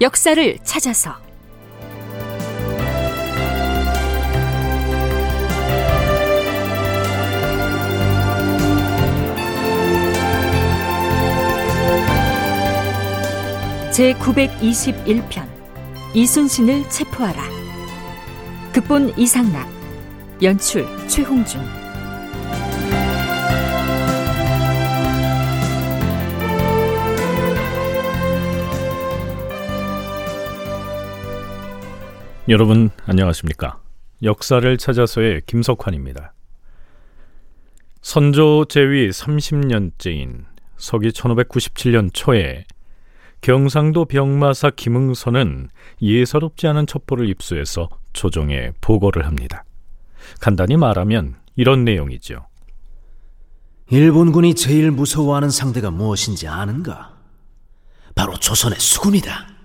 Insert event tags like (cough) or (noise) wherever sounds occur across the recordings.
역사를 찾아서. 제 921편 이순신을 체포하라. 극본 이상락 연출 최홍준 여러분 안녕하십니까? 역사를 찾아서의 김석환입니다. 선조 제위 30년째인 서기 1597년 초에 경상도 병마사 김응선은 예사롭지 않은 첩보를 입수해서 조정에 보고를 합니다. 간단히 말하면 이런 내용이죠. 일본군이 제일 무서워하는 상대가 무엇인지 아는가? 바로 조선의 수군이다.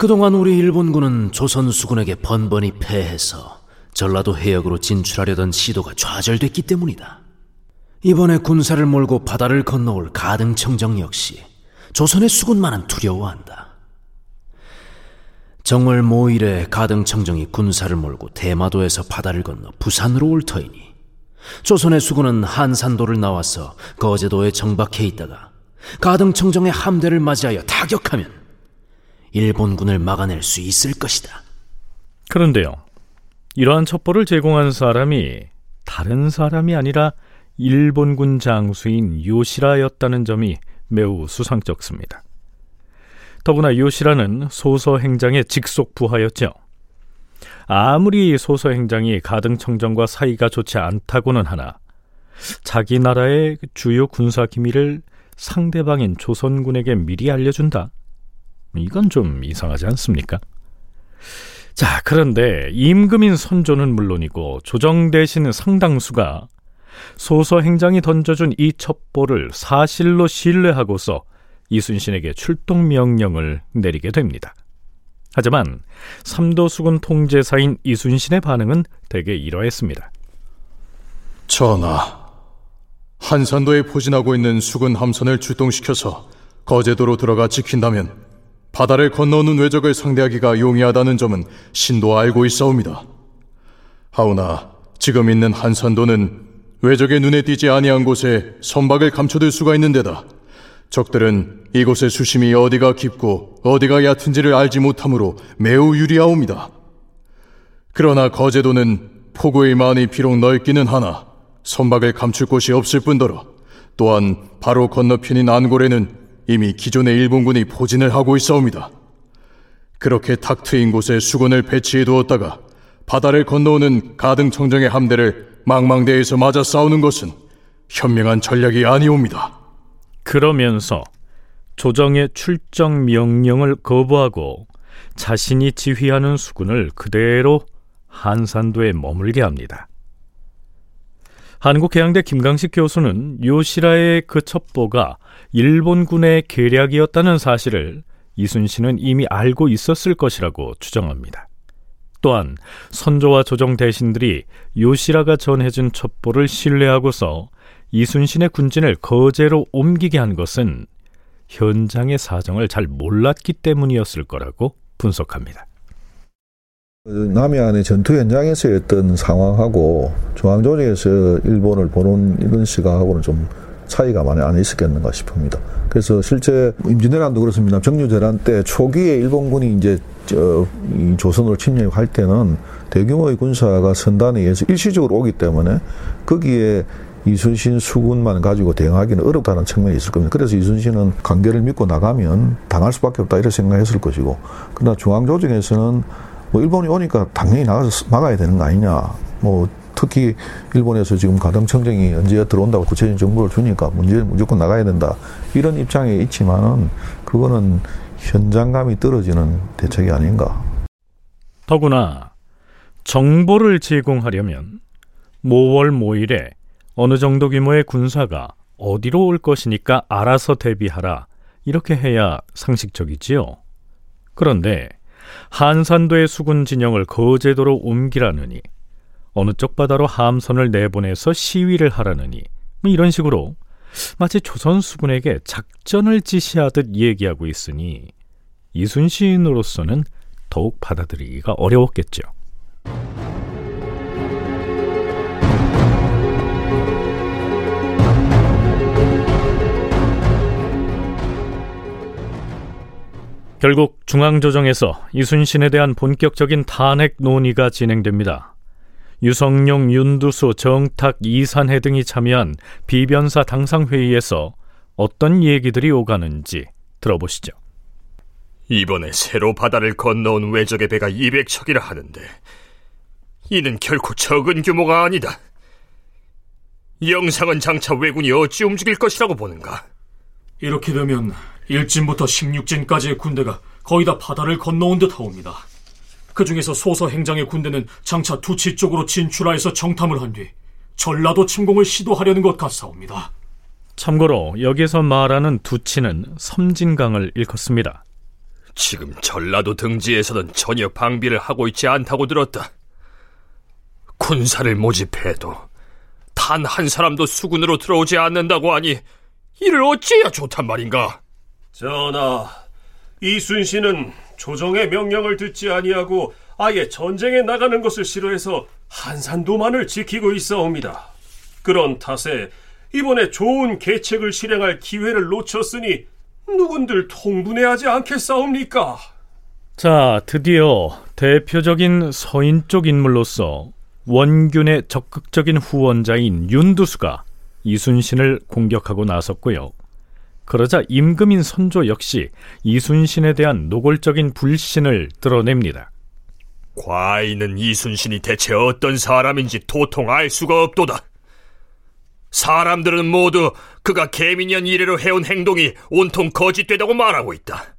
그동안 우리 일본군은 조선 수군에게 번번이 패해서 전라도 해역으로 진출하려던 시도가 좌절됐기 때문이다. 이번에 군사를 몰고 바다를 건너올 가등청정 역시 조선의 수군만은 두려워한다. 정월 모일에 가등청정이 군사를 몰고 대마도에서 바다를 건너 부산으로 올 터이니 조선의 수군은 한산도를 나와서 거제도에 정박해 있다가 가등청정의 함대를 맞이하여 타격하면 일본군을 막아낼 수 있을 것이다. 그런데요. 이러한 첩보를 제공한 사람이 다른 사람이 아니라 일본군 장수인 요시라였다는 점이 매우 수상쩍습니다. 더구나 요시라는 소서 행장의 직속 부하였죠. 아무리 소서 행장이 가등청정과 사이가 좋지 않다고는 하나 자기 나라의 주요 군사 기밀을 상대방인 조선군에게 미리 알려준다. 이건 좀 이상하지 않습니까? 자, 그런데 임금인 선조는 물론이고 조정 대신 상당수가 소서 행장이 던져준 이 첩보를 사실로 신뢰하고서 이순신에게 출동 명령을 내리게 됩니다. 하지만 삼도수군 통제사인 이순신의 반응은 대개 이러했습니다. 전하, 한산도에 포진하고 있는 수군 함선을 출동시켜서 거제도로 들어가 지킨다면 바다를 건너오는 외적을 상대하기가 용이하다는 점은 신도 알고 있사옵니다. 하오나 지금 있는 한산도는 외적의 눈에 띄지 아니한 곳에 선박을 감춰둘 수가 있는 데다 적들은 이곳의 수심이 어디가 깊고 어디가 얕은지를 알지 못하므로 매우 유리하옵니다. 그러나 거제도는 폭우의 만이 비록 넓기는 하나 선박을 감출 곳이 없을 뿐더러 또한 바로 건너편인 안골에는 이미 기존의 일본군이 포진을 하고 있사옵니다. 그렇게 탁 트인 곳에 수군을 배치해 두었다가 바다를 건너오는 가등청정의 함대를 망망대해서 맞아 싸우는 것은 현명한 전략이 아니옵니다. 그러면서 조정의 출정 명령을 거부하고 자신이 지휘하는 수군을 그대로 한산도에 머물게 합니다. 한국해양대 김강식 교수는 요시라의 그 첩보가 일본군의 계략이었다는 사실을 이순신은 이미 알고 있었을 것이라고 추정합니다. 또한 선조와 조정 대신들이 요시라가 전해준 첩보를 신뢰하고서 이순신의 군진을 거제로 옮기게 한 것은 현장의 사정을 잘 몰랐기 때문이었을 거라고 분석합니다. 남해안의 전투 현장에서의 어떤 상황하고 중앙조정에서 일본을 보는 이런 시각하고는 좀 차이가 많이 안 있었겠는가 싶습니다. 그래서 실제 임진왜란도 그렇습니다. 정유재란 때 초기에 일본군이 이제 저, 이 조선으로 침략할 때는 대규모의 군사가 선단에 의해서 일시적으로 오기 때문에 거기에 이순신 수군만 가지고 대응하기는 어렵다는 측면이 있을 겁니다. 그래서 이순신은 관계를 믿고 나가면 당할 수밖에 없다 이렇게 생각했을 것이고 그러나 중앙조정에서는 뭐 일본이 오니까 당연히 나가서 막아야 되는 거 아니냐. 뭐 특히 일본에서 지금 가등청정이 언제 들어온다고 구체적인 정보를 주니까 문제 무조건 나가야 된다 이런 입장에 있지만은 그거는 현장감이 떨어지는 대책이 아닌가. 더구나 정보를 제공하려면 모월 모일에 어느 정도 규모의 군사가 어디로 올 것이니까 알아서 대비하라. 이렇게 해야 상식적이지요. 그런데 한산도의 수군 진영을 거제도로 옮기라느니 어느 쪽 바다로 함선을 내보내서 시위를 하라느니 뭐 이런 식으로 마치 조선 수군에게 작전을 지시하듯 얘기하고 있으니 이순신으로서는 더욱 받아들이기가 어려웠겠죠. 결국 중앙조정에서 이순신에 대한 본격적인 탄핵 논의가 진행됩니다. 유성룡, 윤두수, 정탁, 이산해 등이 참여한 비변사 당상회의에서 어떤 얘기들이 오가는지 들어보시죠. 이번에 새로 바다를 건너온 외적의 배가 200척이라 하는데 이는 결코 적은 규모가 아니다. 영상은 장차 왜군이 어찌 움직일 것이라고 보는가? 이렇게 되면 1진부터 16진까지의 군대가 거의 다 바다를 건너온 듯 하옵니다. 그 중에서 소서 행장의 군대는 장차 두치 쪽으로 진출하여서 정탐을 한 뒤 전라도 침공을 시도하려는 것 같사옵니다. 참고로 여기서 말하는 두치는 섬진강을 일컫습니다. 지금 전라도 등지에서는 전혀 방비를 하고 있지 않다고 들었다. 군사를 모집해도 단 한 사람도 수군으로 들어오지 않는다고 하니 이를 어찌해야 좋단 말인가? 전하, 이순신은 조정의 명령을 듣지 아니하고 아예 전쟁에 나가는 것을 싫어해서 한산도만을 지키고 있어옵니다. 그런 탓에 이번에 좋은 계책을 실행할 기회를 놓쳤으니 누군들 통분해하지 않겠사옵니까? 자, 드디어 대표적인 서인 쪽 인물로서 원균의 적극적인 후원자인 윤두수가 이순신을 공격하고 나섰고요. 그러자 임금인 선조 역시 이순신에 대한 노골적인 불신을 드러냅니다. 과인은 이순신이 대체 어떤 사람인지 도통 알 수가 없도다. 사람들은 모두 그가 개민년 이래로 해온 행동이 온통 거짓되다고 말하고 있다.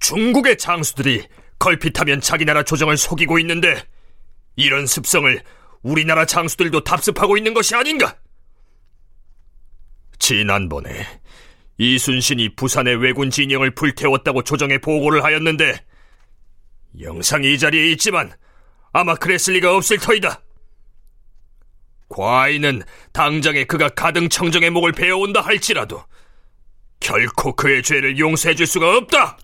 중국의 장수들이 걸핏하면 자기 나라 조정을 속이고 있는데 이런 습성을 우리나라 장수들도 답습하고 있는 것이 아닌가? 지난번에 이순신이 부산의 왜군 진영을 불태웠다고 조정에 보고를 하였는데 영상이 이 자리에 있지만 아마 그랬을 리가 없을 터이다. 과인은 당장에 그가 가등 청정의 목을 베어온다 할지라도 결코 그의 죄를 용서해 줄 수가 없다.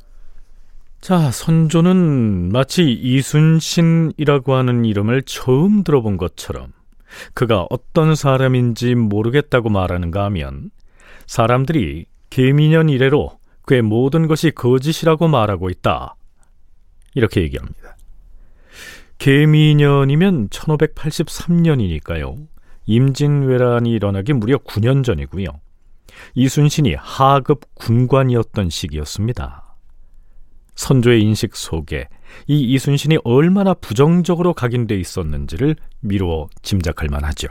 자, 선조는 마치 이순신이라고 하는 이름을 처음 들어본 것처럼 그가 어떤 사람인지 모르겠다고 말하는가 하면 사람들이 개미년 이래로 그의 모든 것이 거짓이라고 말하고 있다. 이렇게 얘기합니다. 개미년이면 1583년이니까요. 임진왜란이 일어나기 무려 9년 전이고요. 이순신이 하급 군관이었던 시기였습니다. 선조의 인식 속에 이 이순신이 얼마나 부정적으로 각인돼 있었는지를 미루어 짐작할 만하죠.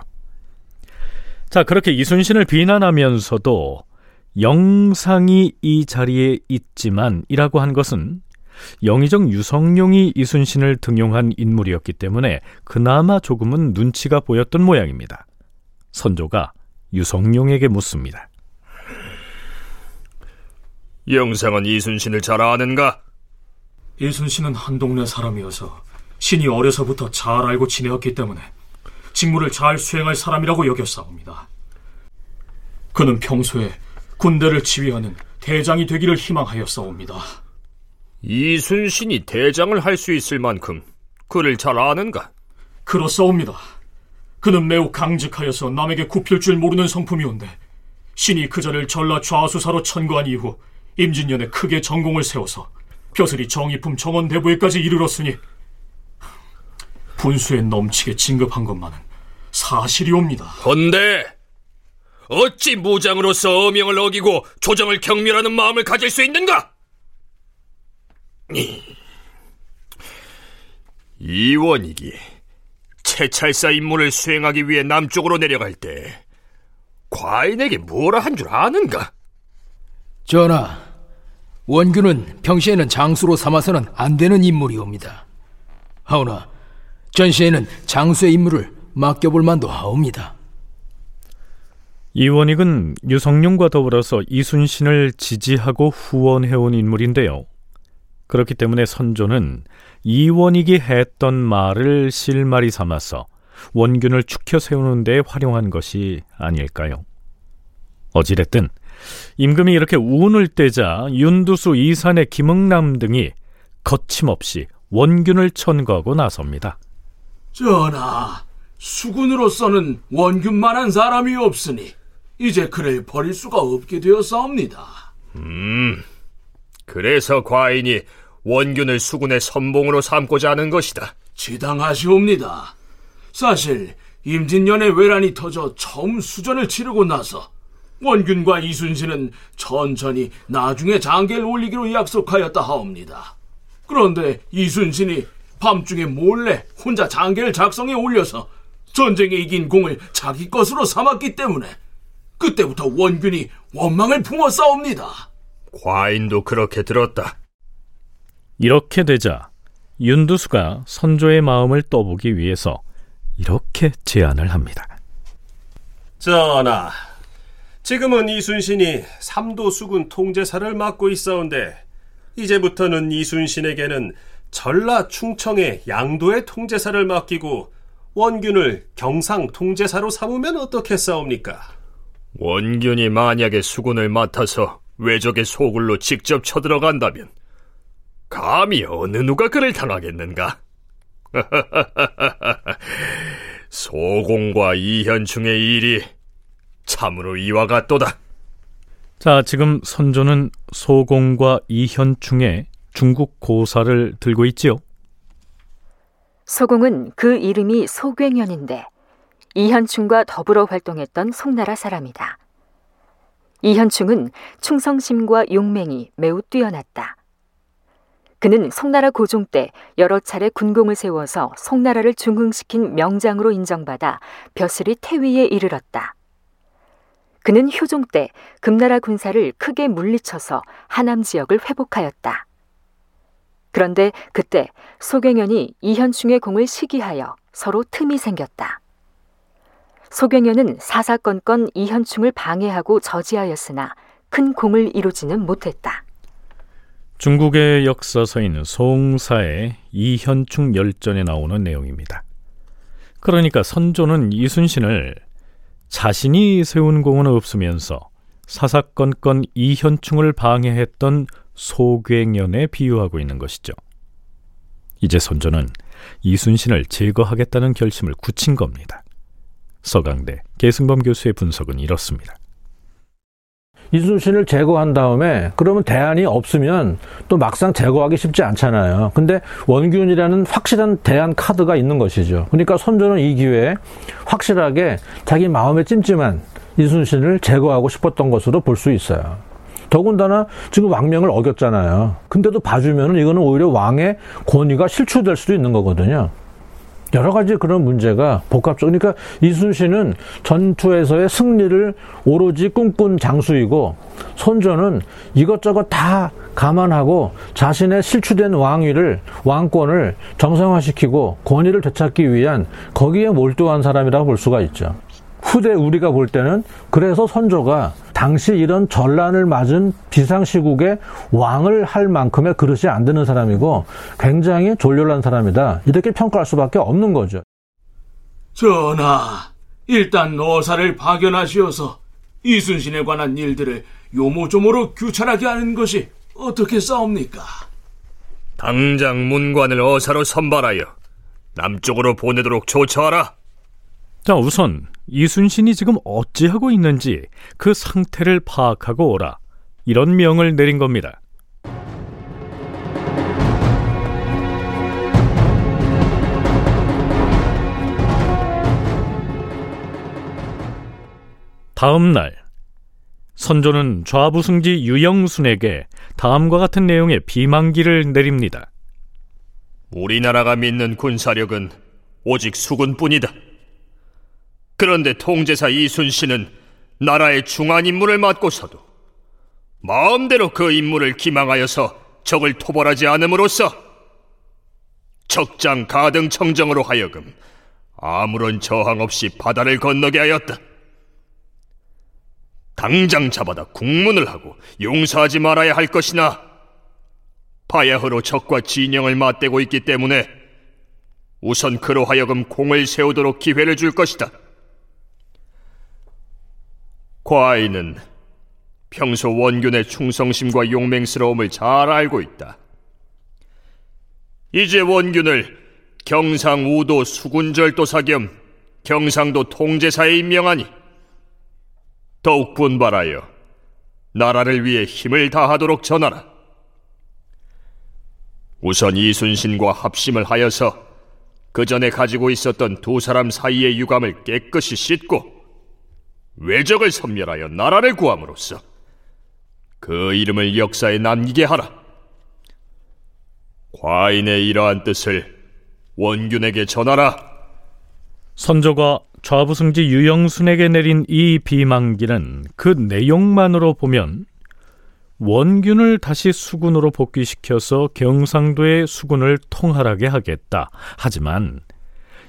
자, 그렇게 이순신을 비난하면서도 영상이 이 자리에 있지만 이라고 한 것은 영의정 유성룡이 이순신을 등용한 인물이었기 때문에 그나마 조금은 눈치가 보였던 모양입니다. 선조가 유성룡에게 묻습니다. 영상은 이순신을 잘 아는가? 이순신은 한 동네 사람이어서 신이 어려서부터 잘 알고 지내었기 때문에 직무를 잘 수행할 사람이라고 여겼사옵니다. 그는 평소에 군대를 지휘하는 대장이 되기를 희망하였사옵니다. 이순신이 대장을 할 수 있을 만큼 그를 잘 아는가? 그렇사옵니다. 그는 매우 강직하여서 남에게 굽힐 줄 모르는 성품이온데 신이 그 자를 전라 좌수사로 천거한 이후 임진년에 크게 전공을 세워서 벼슬이 정의품 정원 대부에까지 이르렀으니 분수에 넘치게 진급한 것만은 사실이옵니다. 헌데 어찌 무장으로서 어명을 어기고 조정을 경멸하는 마음을 가질 수 있는가? 이원익이 채찰사 임무를 수행하기 위해 남쪽으로 내려갈 때 과인에게 뭐라 한 줄 아는가? 전하, 원균은 평시에는 장수로 삼아서는 안 되는 인물이옵니다. 하오나 전시에는 장수의 임무를 맡겨볼 만도 하옵니다. 이원익은 유성룡과 더불어서 이순신을 지지하고 후원해온 인물인데요. 그렇기 때문에 선조는 이원익이 했던 말을 실마리 삼아서 원균을 축혀 세우는 데 활용한 것이 아닐까요? 어찌됐든 임금이 이렇게 운을 떼자 윤두수, 이산의 김응남 등이 거침없이 원균을 천거하고 나섭니다. 전하, 수군으로서는 원균만한 사람이 없으니 이제 그를 버릴 수가 없게 되었사옵니다. 음, 그래서 과인이 원균을 수군의 선봉으로 삼고자 하는 것이다. 지당하시옵니다. 사실 임진년의 외란이 터져 처음 수전을 치르고 나서 원균과 이순신은 천천히 나중에 장계를 올리기로 약속하였다 하옵니다. 그런데 이순신이 밤중에 몰래 혼자 장계를 작성해 올려서 전쟁에 이긴 공을 자기 것으로 삼았기 때문에 그때부터 원균이 원망을 품어싸옵니다. 과인도 그렇게 들었다. 이렇게 되자 윤두수가 선조의 마음을 떠보기 위해서 이렇게 제안을 합니다. 전하, 지금은 이순신이 삼도수군 통제사를 맡고 있어온데 이제부터는 이순신에게는 전라 충청의 양도의 통제사를 맡기고 원균을 경상 통제사로 삼으면 어떻겠사옵니까? 원균이 만약에 수군을 맡아서 외적의 소굴로 직접 쳐들어간다면 감히 어느 누가 그를 당하겠는가? (laughs) 소공과 이현충의 일이 참으로 이와 같도다. 자, 지금 선조는 소공과 이현충의 중국 고사를 들고 있지요. 소공은 그 이름이 소괴년인데 이현충과 더불어 활동했던 송나라 사람이다. 이현충은 충성심과 용맹이 매우 뛰어났다. 그는 송나라 고종 때 여러 차례 군공을 세워서 송나라를 중흥시킨 명장으로 인정받아 벼슬이 태위에 이르렀다. 그는 효종 때 금나라 군사를 크게 물리쳐서 하남 지역을 회복하였다. 그런데 그때 소경연이 이현충의 공을 시기하여 서로 틈이 생겼다. 소경연은 사사건건 이현충을 방해하고 저지하였으나 큰 공을 이루지는 못했다. 중국의 역사서인 송사의 이현충 열전에 나오는 내용입니다. 그러니까 선조는 이순신을 자신이 세운 공은 없으면서 사사건건 이현충을 방해했던 소괴년에 비유하고 있는 것이죠. 이제 선조는 이순신을 제거하겠다는 결심을 굳힌 겁니다. 서강대 계승범 교수의 분석은 이렇습니다. 이순신을 제거한 다음에 그러면 대안이 없으면 또 막상 제거하기 쉽지 않잖아요. 근데 원균이라는 확실한 대안 카드가 있는 것이죠. 그러니까 선조는 이 기회에 확실하게 자기 마음에 찜찜한 이순신을 제거하고 싶었던 것으로 볼 수 있어요. 더군다나 지금 왕명을 어겼잖아요. 근데도 봐주면 이거는 오히려 왕의 권위가 실추될 수도 있는 거거든요. 여러 가지 그런 문제가 복합적. 그러니까 이순신은 전투에서의 승리를 오로지 꿈꾼 장수이고 손조는 이것저것 다 감안하고 자신의 실추된 왕위를 왕권을 정상화시키고 권위를 되찾기 위한 거기에 몰두한 사람이라고 볼 수가 있죠. 후대 우리가 볼 때는 그래서 선조가 당시 이런 전란을 맞은 비상시국에 왕을 할 만큼의 그릇이 안 되는 사람이고 굉장히 졸렬한 사람이다. 이렇게 평가할 수밖에 없는 거죠. 전하, 일단 노사를 파견하시어서 이순신에 관한 일들을 요모조모로 규찰하게 하는 것이 어떻게 싸웁니까? 당장 문관을 어사로 선발하여 남쪽으로 보내도록 조처하라. 자, 우선 이순신이 지금 어찌하고 있는지 그 상태를 파악하고 오라. 이런 명을 내린 겁니다. 다음 날 선조는 좌부승지 유영순에게 다음과 같은 내용의 비망기를 내립니다. 우리나라가 믿는 군사력은 오직 수군뿐이다. 그런데 통제사 이순신은 나라의 중한 임무를 맡고서도 마음대로 그 임무를 기망하여서 적을 토벌하지 않음으로써 적장 가등 청정으로 하여금 아무런 저항 없이 바다를 건너게 하였다. 당장 잡아다 국문을 하고 용서하지 말아야 할 것이나 바야흐로 적과 진영을 맞대고 있기 때문에 우선 그로 하여금 공을 세우도록 기회를 줄 것이다. 과인은 평소 원균의 충성심과 용맹스러움을 잘 알고 있다. 이제 원균을 경상 우도 수군절도사 겸 경상도 통제사에 임명하니 더욱 분발하여 나라를 위해 힘을 다하도록 전하라. 우선 이순신과 합심을 하여서 그 전에 가지고 있었던 두 사람 사이의 유감을 깨끗이 씻고 외적을 섬멸하여 나라를 구함으로써 그 이름을 역사에 남기게 하라. 과인의 이러한 뜻을 원균에게 전하라. 선조가 좌부승지 유영순에게 내린 이 비망기는 그 내용만으로 보면 원균을 다시 수군으로 복귀시켜서 경상도의 수군을 통할하게 하겠다. 하지만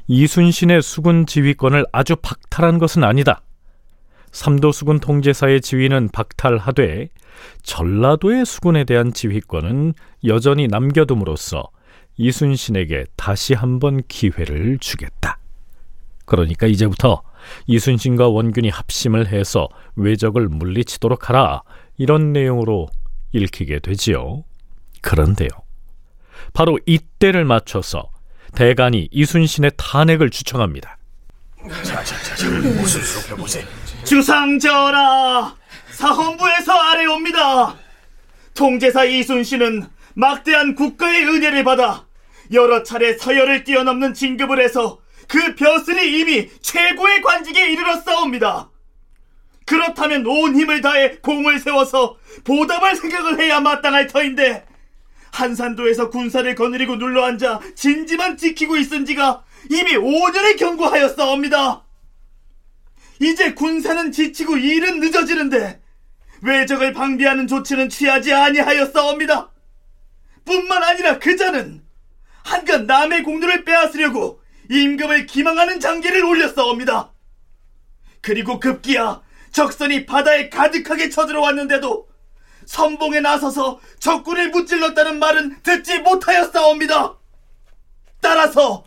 이순신의 수군 지휘권을 아주 박탈한 것은 아니다. 삼도 수군 통제사의 지위는 박탈하되 전라도의 수군에 대한 지휘권은 여전히 남겨둠으로써 이순신에게 다시 한번 기회를 주겠다. 그러니까 이제부터 이순신과 원균이 합심을 해서 외적을 물리치도록 하라. 이런 내용으로 읽히게 되지요. 그런데요. 바로 이때를 맞춰서 대간이 이순신의 탄핵을 주청합니다. 자 자 자 자 무슨 소리야 보세. 주상전하 사헌부에서 아래옵니다. 통제사 이순신은 막대한 국가의 은혜를 받아 여러 차례 서열을 뛰어넘는 진급을 해서 그 벼슬이 이미 최고의 관직에 이르렀사옵니다. 그렇다면 온 힘을 다해 공을 세워서 보답할 생각을 해야 마땅할 터인데 한산도에서 군사를 거느리고 눌러앉아 진지만 지키고 있은 지가 이미 5년을 경고하였사옵니다. 이제 군사는 지치고 일은 늦어지는데 외적을 방비하는 조치는 취하지 아니하였사옵니다. 뿐만 아니라 그자는 한간 남의 공로를 빼앗으려고 임금을 기망하는 장기를 올렸사옵니다. 그리고 급기야 적선이 바다에 가득하게 쳐들어왔는데도 선봉에 나서서 적군을 무찔렀다는 말은 듣지 못하였사옵니다. 따라서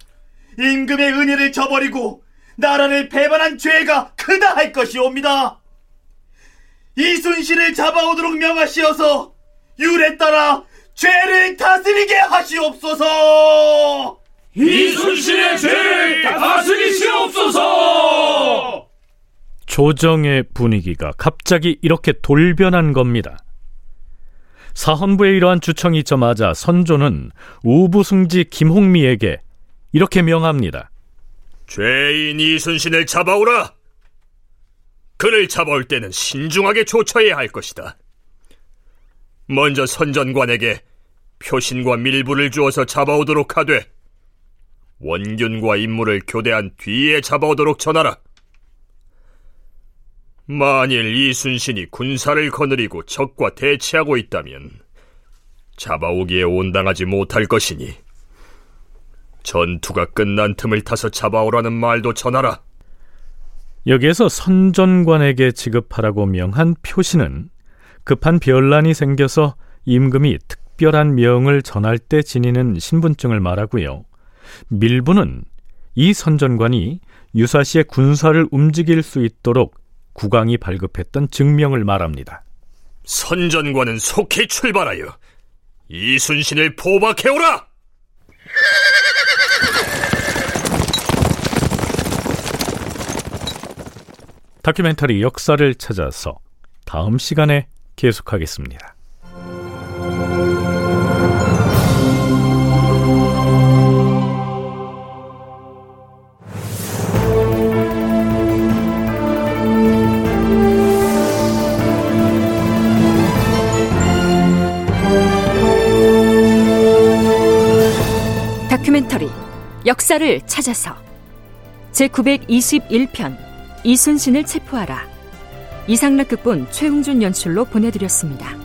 임금의 은혜를 저버리고 나라를 배반한 죄가 크다 할 것이옵니다. 이순신을 잡아오도록 명하시어서 율에 따라 죄를 다스리게 하시옵소서. 이순신의 죄를 다스리시옵소서. 조정의 분위기가 갑자기 이렇게 돌변한 겁니다. 사헌부의 이러한 주청이 있자마자 선조는 우부승지 김홍미에게 이렇게 명합니다. 죄인 이순신을 잡아오라. 그를 잡아올 때는 신중하게 조처해야 할 것이다. 먼저 선전관에게 표신과 밀부를 주어서 잡아오도록 하되 원균과 임무를 교대한 뒤에 잡아오도록 전하라. 만일 이순신이 군사를 거느리고 적과 대치하고 있다면 잡아오기에 온당하지 못할 것이니 전투가 끝난 틈을 타서 잡아오라는 말도 전하라. 여기에서 선전관에게 지급하라고 명한 표시는 급한 변란이 생겨서 임금이 특별한 명을 전할 때 지니는 신분증을 말하고요. 밀부는 이 선전관이 유사시에 군사를 움직일 수 있도록 국왕이 발급했던 증명을 말합니다. 선전관은 속히 출발하여 이순신을 포박해오라! 다큐멘터리 역사를 찾아서 다음 시간에 계속하겠습니다. 역사를 찾아서 제921편 이순신을 체포하라 이상락 극본 최웅준 연출로 보내드렸습니다.